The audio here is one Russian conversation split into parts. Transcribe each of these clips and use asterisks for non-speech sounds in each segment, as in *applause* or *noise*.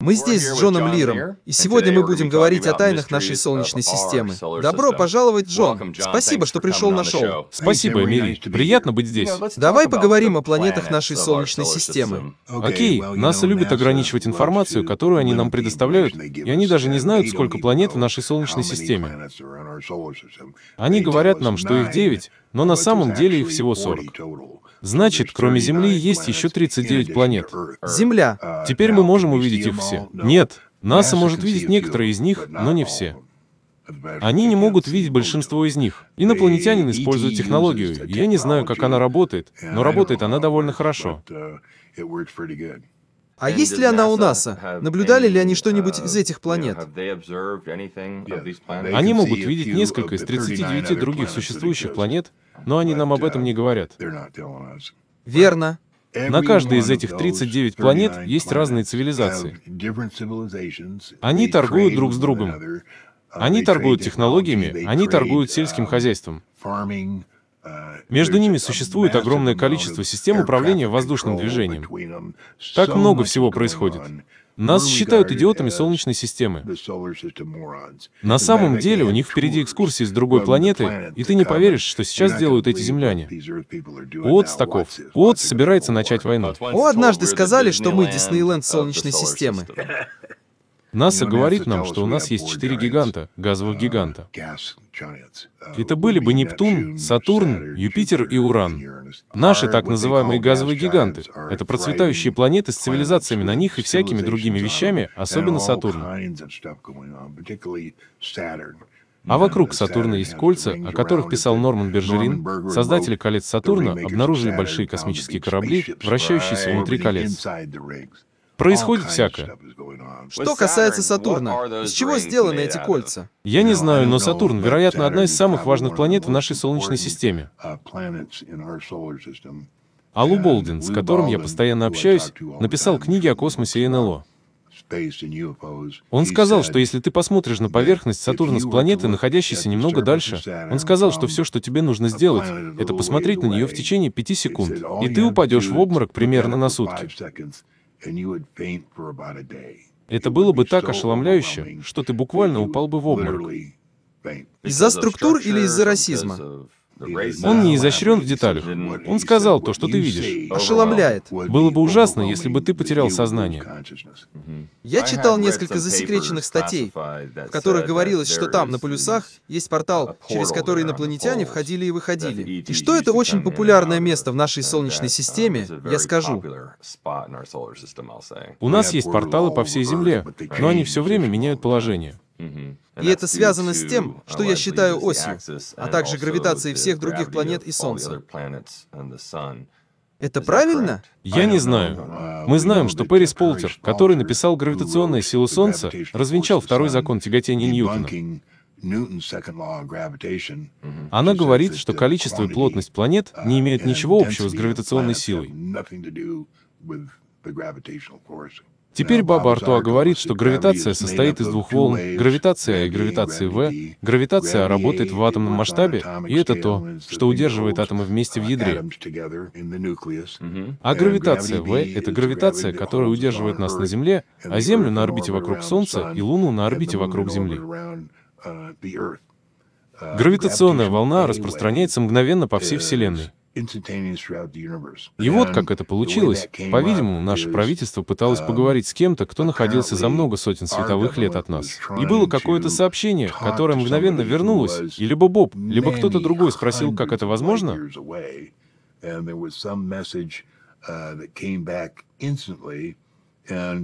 Мы здесь с Джоном Лиром, и сегодня мы будем говорить о тайнах нашей Солнечной системы. Добро пожаловать, Джон. Спасибо, что пришел на шоу. Спасибо, Эмили. Приятно быть здесь. Давай поговорим о планетах нашей Солнечной системы. Окей, НАСА любит ограничивать информацию, которую они нам предоставляют, и они даже не знают, сколько планет в нашей Солнечной системе. Они говорят нам, что их 9, но на самом деле их всего 40. Значит, кроме Земли есть еще 39 планет. Земля. Теперь мы можем увидеть их все. Нет, НАСА может видеть некоторые из них, но не все. Они не могут видеть большинство из них. Инопланетянин использует технологию. Я не знаю, как она работает, но работает она довольно хорошо. А есть ли она у НАСА? Наблюдали ли они что-нибудь из этих планет? Они могут видеть несколько из 39 других существующих планет, но они нам об этом не говорят. Верно. На каждой из этих 39 планет есть разные цивилизации. Они торгуют друг с другом. Они торгуют технологиями, они торгуют сельским хозяйством. Между ними существует огромное количество систем управления воздушным движением. Так много всего происходит. Нас считают идиотами Солнечной системы. На самом деле у них впереди экскурсии с другой планеты, и ты не поверишь, что сейчас делают эти земляне. Уотс таков. Уотс собирается начать войну. О, однажды сказали, что мы Диснейленд Солнечной системы. НАСА говорит нам, что у нас есть четыре гиганта, газовых гиганта. Это были бы Нептун, Сатурн, Юпитер и Уран. Наши так называемые газовые гиганты — это процветающие планеты с цивилизациями на них и всякими другими вещами, особенно Сатурн. А вокруг Сатурна есть кольца, о которых писал Норман Бержерин. Создатели колец Сатурна обнаружили большие космические корабли, вращающиеся внутри колец. Происходит всякое. Что касается Сатурна, из чего сделаны эти кольца? Я не знаю, но Сатурн, вероятно, одна из самых важных планет в нашей Солнечной системе. Алу Болдин, с которым я постоянно общаюсь, написал книги о космосе и НЛО. Он сказал, что если ты посмотришь на поверхность Сатурна с планеты, находящейся немного дальше, он сказал, что все, что тебе нужно сделать, это посмотреть на нее в течение пяти секунд, и ты упадешь в обморок примерно на сутки. Это было бы так ошеломляюще, что ты буквально упал бы в обморок. Из-за структур или из-за расизма? Он не изощрен в деталях. Он сказал то, что ты видишь. Ошеломляет. Было бы ужасно, если бы ты потерял сознание. Я читал несколько засекреченных статей, в которых говорилось, что там, на полюсах, есть портал, через который инопланетяне входили и выходили. И что это очень популярное место в нашей Солнечной системе, я скажу. У нас есть порталы по всей Земле, но они все время меняют положение. И это связано с тем, что я считаю осью, а также гравитацией всех других планет и Солнца. Это правильно? Я не знаю. Мы знаем, что Пэрис Полтер, который написал «Гравитационная сила Солнца», развенчал второй закон тяготения Ньютона. Она говорит, что количество и плотность планет не имеют ничего общего с гравитационной силой. Теперь Баба Артуа говорит, что гравитация состоит из двух волн, гравитация и гравитации В. Гравитация работает в атомном масштабе, и это то, что удерживает атомы вместе в ядре. А гравитация В — это гравитация, которая удерживает нас на Земле, а Землю на орбите вокруг Солнца и Луну на орбите вокруг Земли. Гравитационная волна распространяется мгновенно по всей Вселенной. И вот как это получилось. По-видимому, наше правительство пыталось поговорить с кем-то, кто находился за много сотен световых лет от нас. И было какое-то сообщение, которое мгновенно вернулось, и либо Боб, либо кто-то другой спросил, как это возможно. А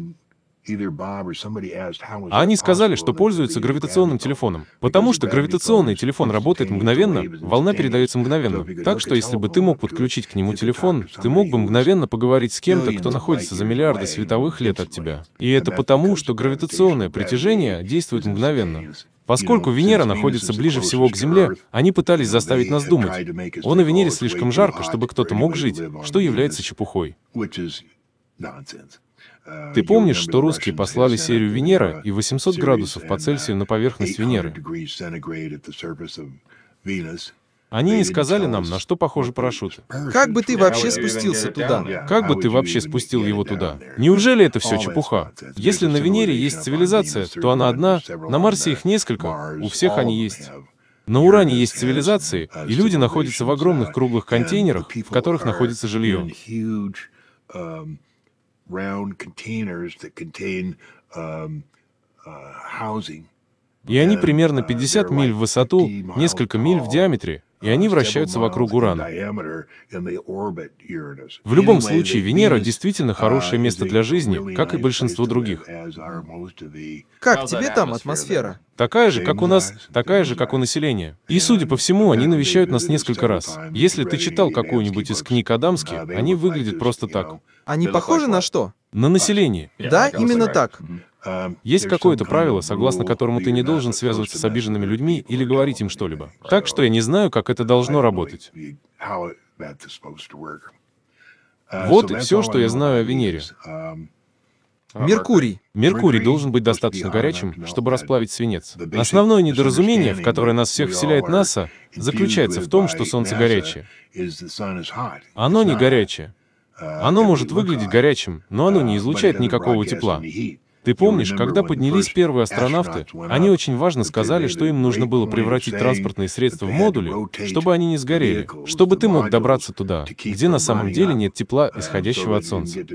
они сказали, что пользуются гравитационным телефоном. Потому что гравитационный телефон работает мгновенно, волна передается мгновенно. Так что если бы ты мог подключить к нему телефон, ты мог бы мгновенно поговорить с кем-то, кто находится за миллиарды световых лет от тебя. И это потому, что гравитационное притяжение действует мгновенно. Поскольку Венера находится ближе всего к Земле, они пытались заставить нас думать, о, на Венере слишком жарко, чтобы кто-то мог жить, что является чепухой. Ты помнишь, что русские послали серию Венера и 800 градусов по Цельсию на поверхность Венеры? Они не сказали нам, на что похожи парашюты. Как бы ты вообще спустился туда? Как бы ты вообще спустил его туда? Неужели это все чепуха? Если на Венере есть цивилизация, то она одна, на Марсе их несколько, у всех они есть. На Уране есть цивилизации, и люди находятся в огромных круглых контейнерах, в которых находится жилье. И они примерно 50 миль в высоту, несколько миль в диаметре, и они вращаются вокруг Урана. В любом случае, Венера действительно хорошее место для жизни, как и большинство других. Как тебе там атмосфера? Такая же, как у нас, такая же, как у населения. И, судя по всему, они навещают нас несколько раз. Если ты читал какую-нибудь из книг Адамски, они выглядят просто так. Они похожи на что? На население. Да, именно так. Есть какое-то правило, соглано которому ты не должен связываться с обиженными людьми или говорить им что-либо. Так что я не знаю, как это должно работать. Вот и все, что я знаю о Венере. Меркурий. Меркурий должен быть достаточно горячим, чтобы расплавить свинец. Основное недоразумение, в которое нас всех вселяет НАСА, заключается в том, что Солнце горячее. Оно не горячее. Оно может выглядеть горячим, но оно не излучает никакого тепла. Ты помнишь, когда поднялись первые астронавты, они очень важно сказали, что им нужно было превратить транспортные средства в модули, чтобы они не сгорели, чтобы ты мог добраться туда, где на самом деле нет тепла, исходящего от Солнца.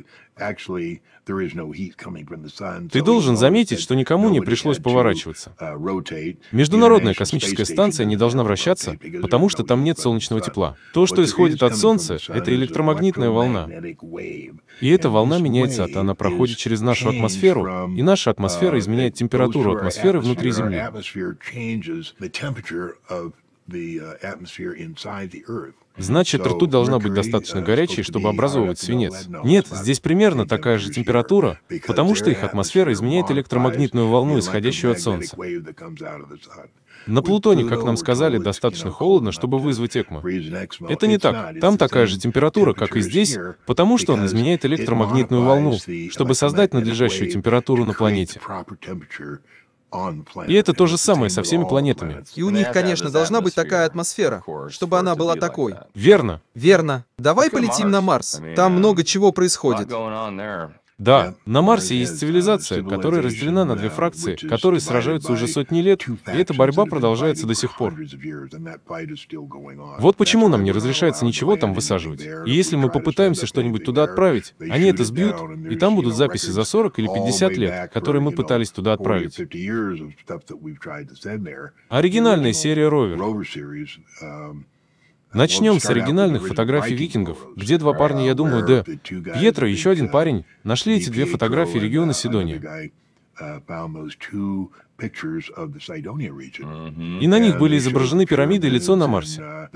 Ты должен заметить, что никому не пришлось поворачиваться. Международная космическая станция не должна вращаться, потому что там нет солнечного тепла. То, что исходит от Солнца, это электромагнитная волна. И эта волна меняется, от она проходит через нашу атмосферу, и наша атмосфера изменяет температуру атмосферы внутри Земли. Значит, ртуть должна быть достаточно горячей, чтобы образовывать свинец. Нет, здесь примерно такая же температура, потому что их атмосфера изменяет электромагнитную волну, исходящую от Солнца. На Плутоне, как нам сказали, достаточно холодно, чтобы вызвать ЭКМО. Это не так. Там такая же температура, как и здесь, потому что он изменяет электромагнитную волну, чтобы создать надлежащую температуру на планете. И это то же самое со всеми планетами. И у них, конечно, должна быть такая атмосфера, чтобы она была такой. Верно. Верно. Давай полетим на Марс. Там много чего происходит. Да, на Марсе есть цивилизация, которая разделена на две фракции, которые сражаются уже сотни лет, и эта борьба продолжается до сих пор. Вот почему нам не разрешается ничего там высаживать. И если мы попытаемся что-нибудь туда отправить, они это сбьют, и там будут записи за 40 или 50 лет, которые мы пытались туда отправить. Оригинальная серия «Ровер». Начнем с оригинальных фотографий викингов, где два парня, я думаю, да, Пьетро и еще один парень, нашли эти две фотографии региона Сидония. И на них были изображены пирамиды и лицо на Марсе.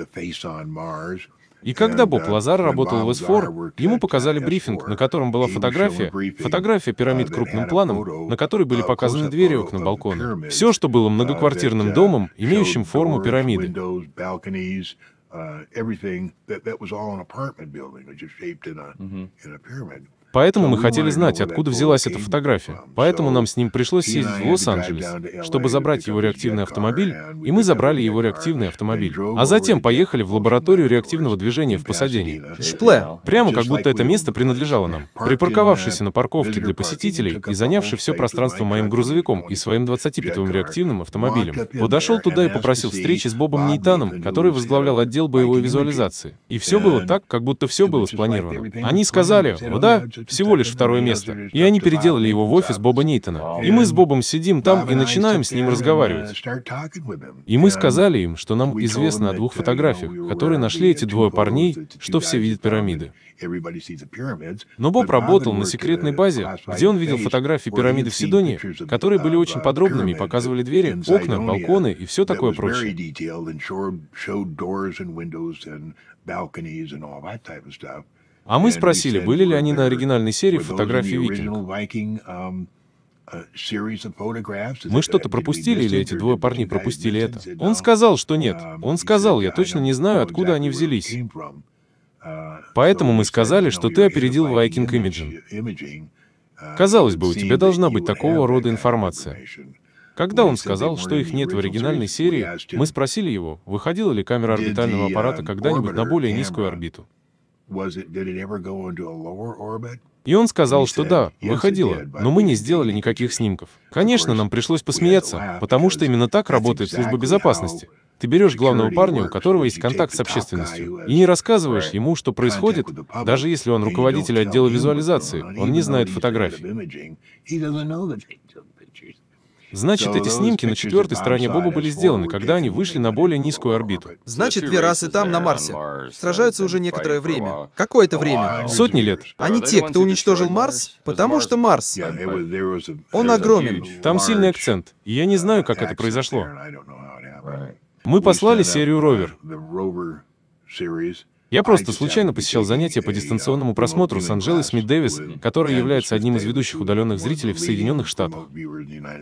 И когда Боб Лазар работал в СФОР, ему показали брифинг, на котором была фотография, фотография пирамид крупным планом, на которой были показаны двери, окна, балконы. Все, что было многоквартирным домом, имеющим форму пирамиды. Uh, everything that that was all an apartment building, just shaped in a mm-hmm. in a pyramid. Поэтому мы хотели знать, откуда взялась эта фотография. Поэтому нам с ним пришлось съездить в Лос-Анджелес, чтобы забрать его реактивный автомобиль, и мы забрали его реактивный автомобиль. А затем поехали в лабораторию реактивного движения в Пасадене. Шпле. Прямо как будто это место принадлежало нам. Припарковавшись на парковке для посетителей и занявший все пространство моим грузовиком и своим 25-м реактивным автомобилем, подошел туда и попросил встречи с Бобом Нейтаном, который возглавлял отдел боевой визуализации. И все было так, как будто все было спланировано. Они сказали, о да, всего лишь второе место. И они переделали его в офис Боба Нейтона. И мы с Бобом сидим там и начинаем с ним разговаривать. И мы сказали им, что нам известно о двух фотографиях, которые нашли эти двое парней, что все видят пирамиды. Но Боб работал на секретной базе, где он видел фотографии пирамиды в Сидоне, которые были очень подробными и показывали двери, окна, балконы и все такое прочее. А мы спросили, были ли они на оригинальной серии фотографий «Викинг». Um, мы что-то пропустили или эти двое парней пропустили это? Он сказал, что нет. Um, Он сказал, я точно не знаю, откуда они взялись. Uh, Поэтому мы сказали, что ты опередил Viking Imaging. Uh, Казалось бы, у тебя должна быть такого рода информация. Когда он сказал, что их нет в оригинальной серии, мы спросили его, выходила ли камера орбитального аппарата когда-нибудь на более низкую орбиту. И он сказал, что да, выходила, но мы не сделали никаких снимков. Конечно, нам пришлось посмеяться, потому что именно так работает служба безопасности. Ты берешь главного парня, у которого есть контакт с общественностью, и не рассказываешь ему, что происходит, даже если он руководитель отдела визуализации, он не знает фотографий. Значит, эти снимки на четвертой стороне Боба были сделаны, когда они вышли на более низкую орбиту. Значит, две расы там, на Марсе. Сражаются уже некоторое время. Какое-то время. Сотни лет. Они те, кто уничтожил Марс, потому что Марс. Он огромен. Там сильный акцент. И я не знаю, как это произошло. Мы послали серию «Ровер». Я просто случайно посещал занятия по дистанционному просмотру с Анжелой Смит Дэвис, которая является одним из ведущих удаленных зрителей в Соединенных Штатах.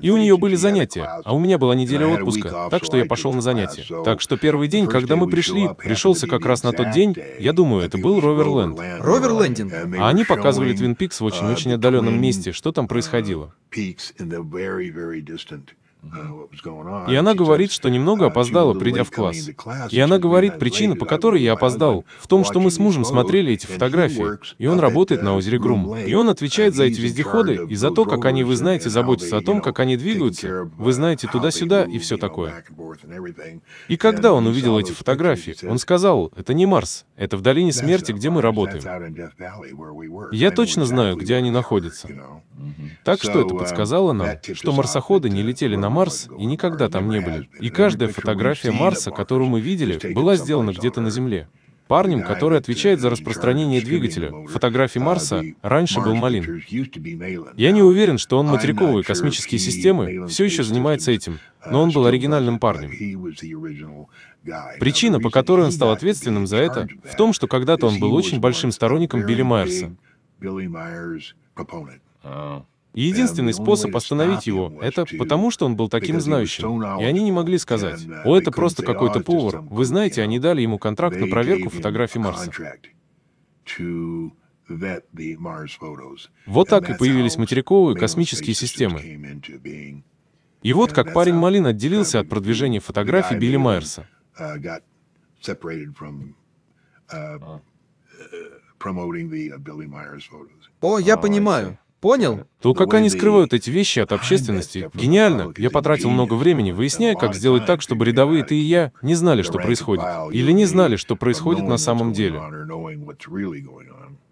И у нее были занятия, а у меня была неделя отпуска, так что я пошел на занятия. Так что первый день, когда мы пришли, пришелся как раз на тот день, я думаю, это был Роверленд. Роверлендинг. А они показывали Твин Пикс в очень-очень отдаленном месте, что там происходило. И она говорит, что немного опоздала, придя в класс. И она говорит, причина, по которой я опоздал, в том, что мы с мужем смотрели эти фотографии, и он работает на озере Грум. И он отвечает за эти вездеходы и за то, как они, вы знаете, заботятся о том, как они двигаются, вы знаете, туда-сюда и все такое. И когда он увидел эти фотографии, он сказал, это не Марс, это в долине смерти, где мы работаем. Я точно знаю, где они находятся. Так что это подсказало нам, что марсоходы не летели на Марс и никогда там не были. И каждая фотография Марса, которую мы видели, была сделана где-то на Земле. Парнем, который отвечает за распространение двигателя, фотографии Марса, раньше был Малин. Я не уверен, что он материковые космические системы все еще занимается этим, но он был оригинальным парнем. Причина, по которой он стал ответственным за это, в том, что когда-то он был очень большим сторонником Билли Майерса. И единственный способ остановить его — это потому, что он был таким знающим. И они не могли сказать, «О, это просто какой-то повар». Вы знаете, они дали ему контракт на проверку фотографий Марса. Вот так и появились материковые космические системы. И вот как парень Малин отделился от продвижения фотографий Билли Майерса. О, я понимаю. Понял? То, как они скрывают эти вещи от общественности, гениально. Я потратил много времени, выясняя, как сделать так, чтобы рядовые ты и я не знали, что происходит. Или не знали, что происходит на самом деле.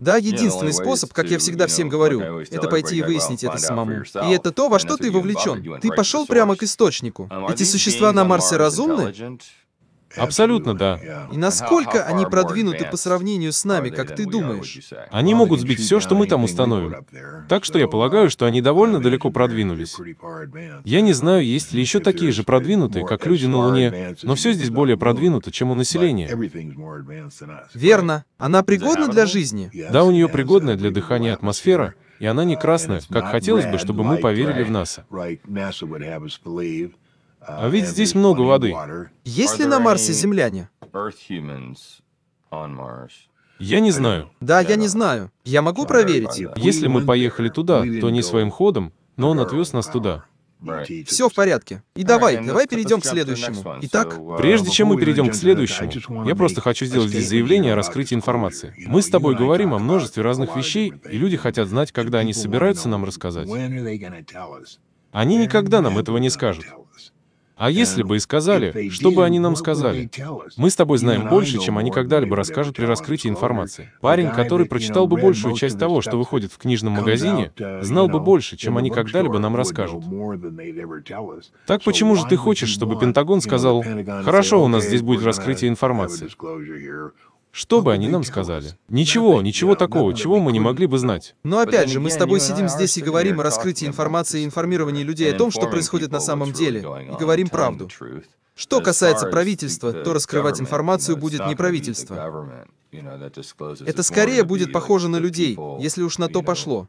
Да, единственный способ, как я всегда всем говорю, это пойти и выяснить это самому. И это то, во что ты вовлечен. Ты пошел прямо к источнику. Эти существа на Марсе разумны? Абсолютно да. И насколько они продвинуты по сравнению с нами, как ты думаешь? Они могут сбить все, что мы там установим. Так что я полагаю, что они довольно далеко продвинулись. Я не знаю, есть ли еще такие же продвинутые, как люди на Луне, но все здесь более продвинуто, чем у населения. Верно. Она пригодна для жизни? Да, у нее пригодная для дыхания атмосфера, и она не красная, как хотелось бы, чтобы мы поверили в НАСА. А ведь здесь много воды. Есть ли на Марсе земляне? Я не знаю. Да, я не знаю. Я могу проверить. Если мы поехали туда, то не своим ходом, но он отвез нас туда. Все в порядке. И давай, давай перейдем к следующему. Итак, прежде чем мы перейдем к следующему, я просто хочу сделать здесь заявление о раскрытии информации. Мы с тобой говорим о множестве разных вещей, и люди хотят знать, когда они собираются нам рассказать. Они никогда нам этого не скажут. А если бы и сказали, что бы они нам сказали? Мы с тобой знаем больше, чем они когда-либо расскажут при раскрытии информации. Парень, который прочитал бы большую часть того, что выходит в книжном магазине, знал бы больше, чем они когда-либо нам расскажут. Так почему же ты хочешь, чтобы Пентагон сказал, «Хорошо, у нас здесь будет раскрытие информации». Что бы они нам сказали? Ничего, ничего такого, чего мы не могли бы знать. Но опять же, мы с тобой сидим здесь и говорим о раскрытии информации и информировании людей о том, что происходит на самом деле, и говорим правду. Что касается правительства, то раскрывать информацию будет не правительство. Это скорее будет похоже на людей, если уж на то пошло.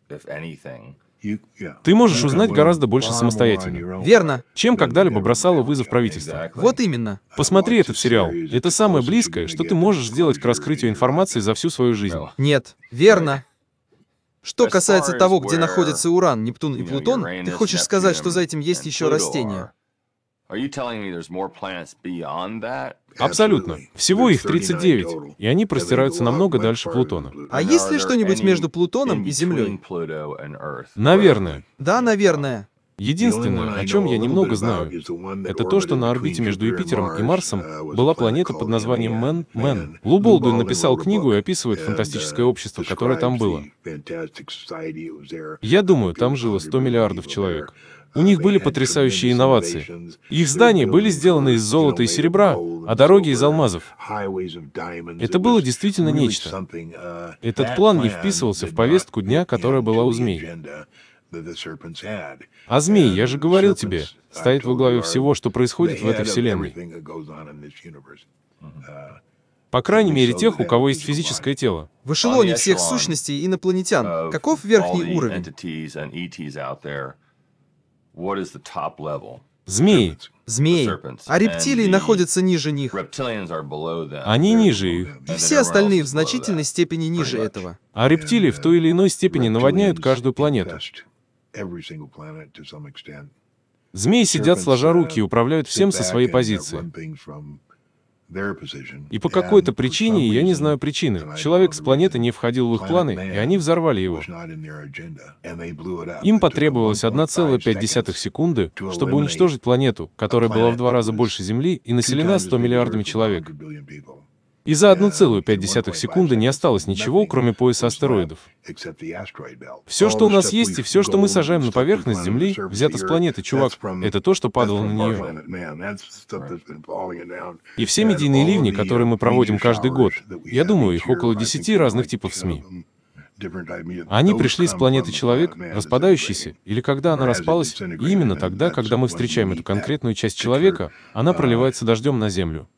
Ты можешь узнать гораздо больше самостоятельно. Верно. Чем когда-либо бросала вызов правительству. Вот именно. Посмотри этот сериал. Это самое близкое, что ты можешь сделать к раскрытию информации за всю свою жизнь. Нет. Верно. Что касается того, где находятся Уран, Нептун и Плутон, ты хочешь сказать, что за этим есть еще растения? Абсолютно. Всего их 39, и они простираются намного дальше Плутона. А есть ли что-нибудь между Плутоном и Землей? Наверное. Да, наверное. Единственное, о чем я немного знаю, это то, что на орбите между Юпитером и Марсом была планета под названием Мэн Мэн. Лу Болдуин написал книгу и описывает фантастическое общество, которое там было. Я думаю, там жило 100 миллиардов человек. У них были потрясающие инновации. Их здания были сделаны из золота и серебра, а дороги из алмазов. Это было действительно нечто. Этот план не вписывался в повестку дня, которая была у змей. А змей, я же говорил тебе, стоит во главе всего, что происходит в этой вселенной. По крайней мере, тех, у кого есть физическое тело. В эшелоне всех сущностей инопланетян, каков верхний уровень? Змеи. Змеи. А рептилии находятся ниже них. Они ниже их. И все остальные в значительной степени ниже этого. А рептилии в той или иной степени наводняют каждую планету. Змеи сидят сложа руки и управляют всем со своей позиции. И по какой-то причине, я не знаю причины, человек с планеты не входил в их планы, и они взорвали его. Им потребовалось 1,5 секунды, чтобы уничтожить планету, которая была в два раза больше Земли и населена 100 миллиардами человек. И за 1,5 секунды не осталось ничего, кроме пояса астероидов. Все, что у нас есть, и все, что мы сажаем на поверхность Земли, взято с планеты, чувак, это то, что падало на нее. И все медийные ливни, которые мы проводим каждый год, я думаю, их около 10 разных типов СМИ. Они пришли с планеты Человек, распадающейся, или когда она распалась, и именно тогда, когда мы встречаем эту конкретную часть человека, она проливается дождем на Землю.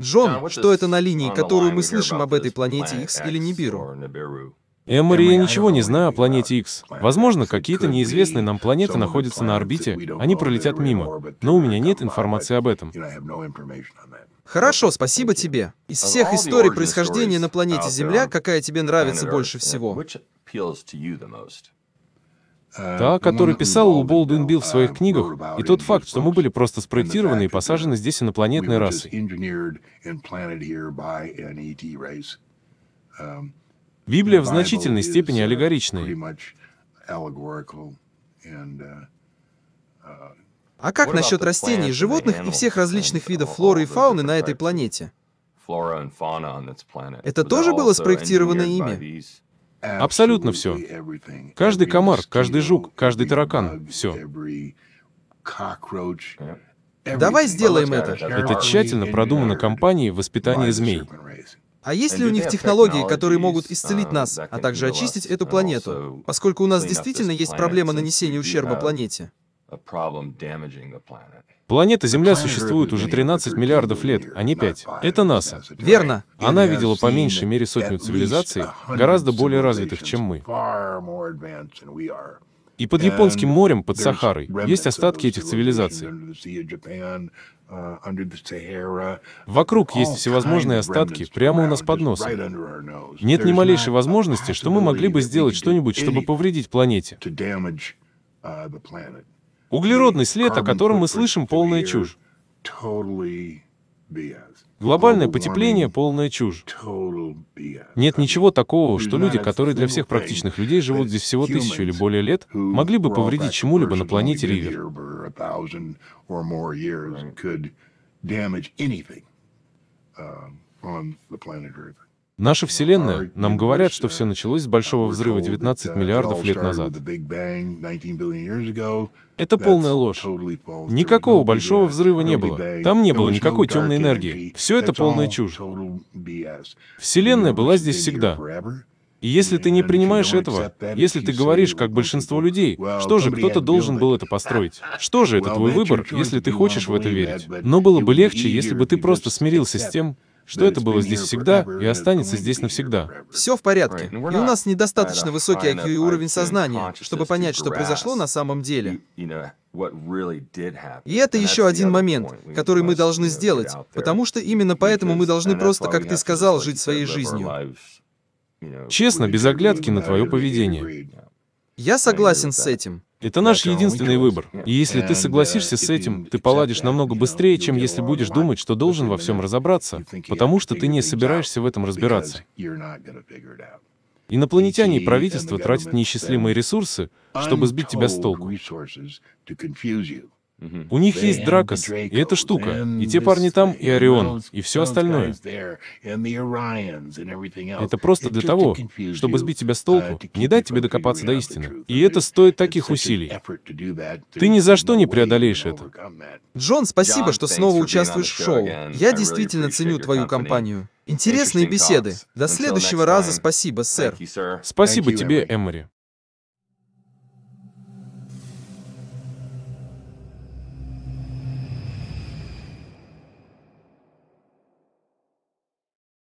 Джон, что это на линии, которую мы слышим об этой планете X или Нибиру? Эмори, я ничего не знаю о планете X. Возможно, какие-то неизвестные нам планеты находятся на орбите, они пролетят мимо, но у меня нет информации об этом. Хорошо, спасибо тебе. Из всех историй происхождения на планете Земля, какая тебе нравится больше всего? Та, который писал Лу Болдуин Билл в своих книгах, и тот факт, что мы были просто спроектированы и посажены здесь инопланетной расой. Библия в значительной степени аллегоричная. А как насчет растений, животных и всех различных видов флоры и фауны на этой планете? Это тоже было спроектировано ими? Абсолютно все. Каждый комар, каждый жук, каждый таракан, все. Давай сделаем это. Это тщательно продумано компанией в воспитании змей. А есть ли у них технологии, которые могут исцелить нас, а также очистить эту планету, поскольку у нас действительно есть проблема нанесения ущерба планете? Планета Земля существует уже 13 миллиардов лет, а не 5. Это НАСА. Верно. Она видела по меньшей мере сотню цивилизаций, гораздо более развитых, чем мы. И под Японским морем, под Сахарой, есть остатки этих цивилизаций. Вокруг есть всевозможные остатки, прямо у нас под носом. Нет ни малейшей возможности, что мы могли бы сделать что-нибудь, чтобы повредить планете. Углеродный след, о котором мы слышим, полная чушь. Глобальное потепление — полная чушь. Нет ничего такого, что люди, которые для всех практичных людей живут здесь всего тысячу или более лет, могли бы повредить чему-либо на планете Ривер. Наша Вселенная, нам говорят, что все началось с Большого взрыва 19 миллиардов лет назад. Это полная ложь. Никакого Большого взрыва не было. Там не было никакой темной энергии. Все это полная чушь. Вселенная была здесь всегда. И если ты не принимаешь этого, если ты говоришь, как большинство людей, что же, кто-то должен был это построить. *laughs* Что же, это твой выбор, если ты хочешь в это верить. Но было бы легче, если бы ты просто смирился с тем, что это было здесь всегда и останется здесь навсегда. Все в порядке. И у нас недостаточно высокий IQ и уровень сознания, чтобы понять, что произошло на самом деле. И это еще один момент, который мы должны сделать, потому что именно поэтому мы должны просто, как ты сказал, жить своей жизнью. Честно, без оглядки на твое поведение. Я согласен с этим. Это наш единственный выбор. И если ты согласишься с этим, ты поладишь намного быстрее, чем если будешь думать, что должен во всем разобраться, потому что ты не собираешься в этом разбираться. Инопланетяне и правительство тратят неисчислимые ресурсы, чтобы сбить тебя с толку. У них есть Дракос, и эта штука, и те парни там, и Орион, и все остальное. Это просто для того, чтобы сбить тебя с толку, не дать тебе докопаться до истины. И это стоит таких усилий. Ты ни за что не преодолеешь это. Джон, спасибо, что снова участвуешь в шоу. Я действительно ценю твою компанию. Интересные беседы. До следующего раза спасибо, сэр. Спасибо тебе, Эмори.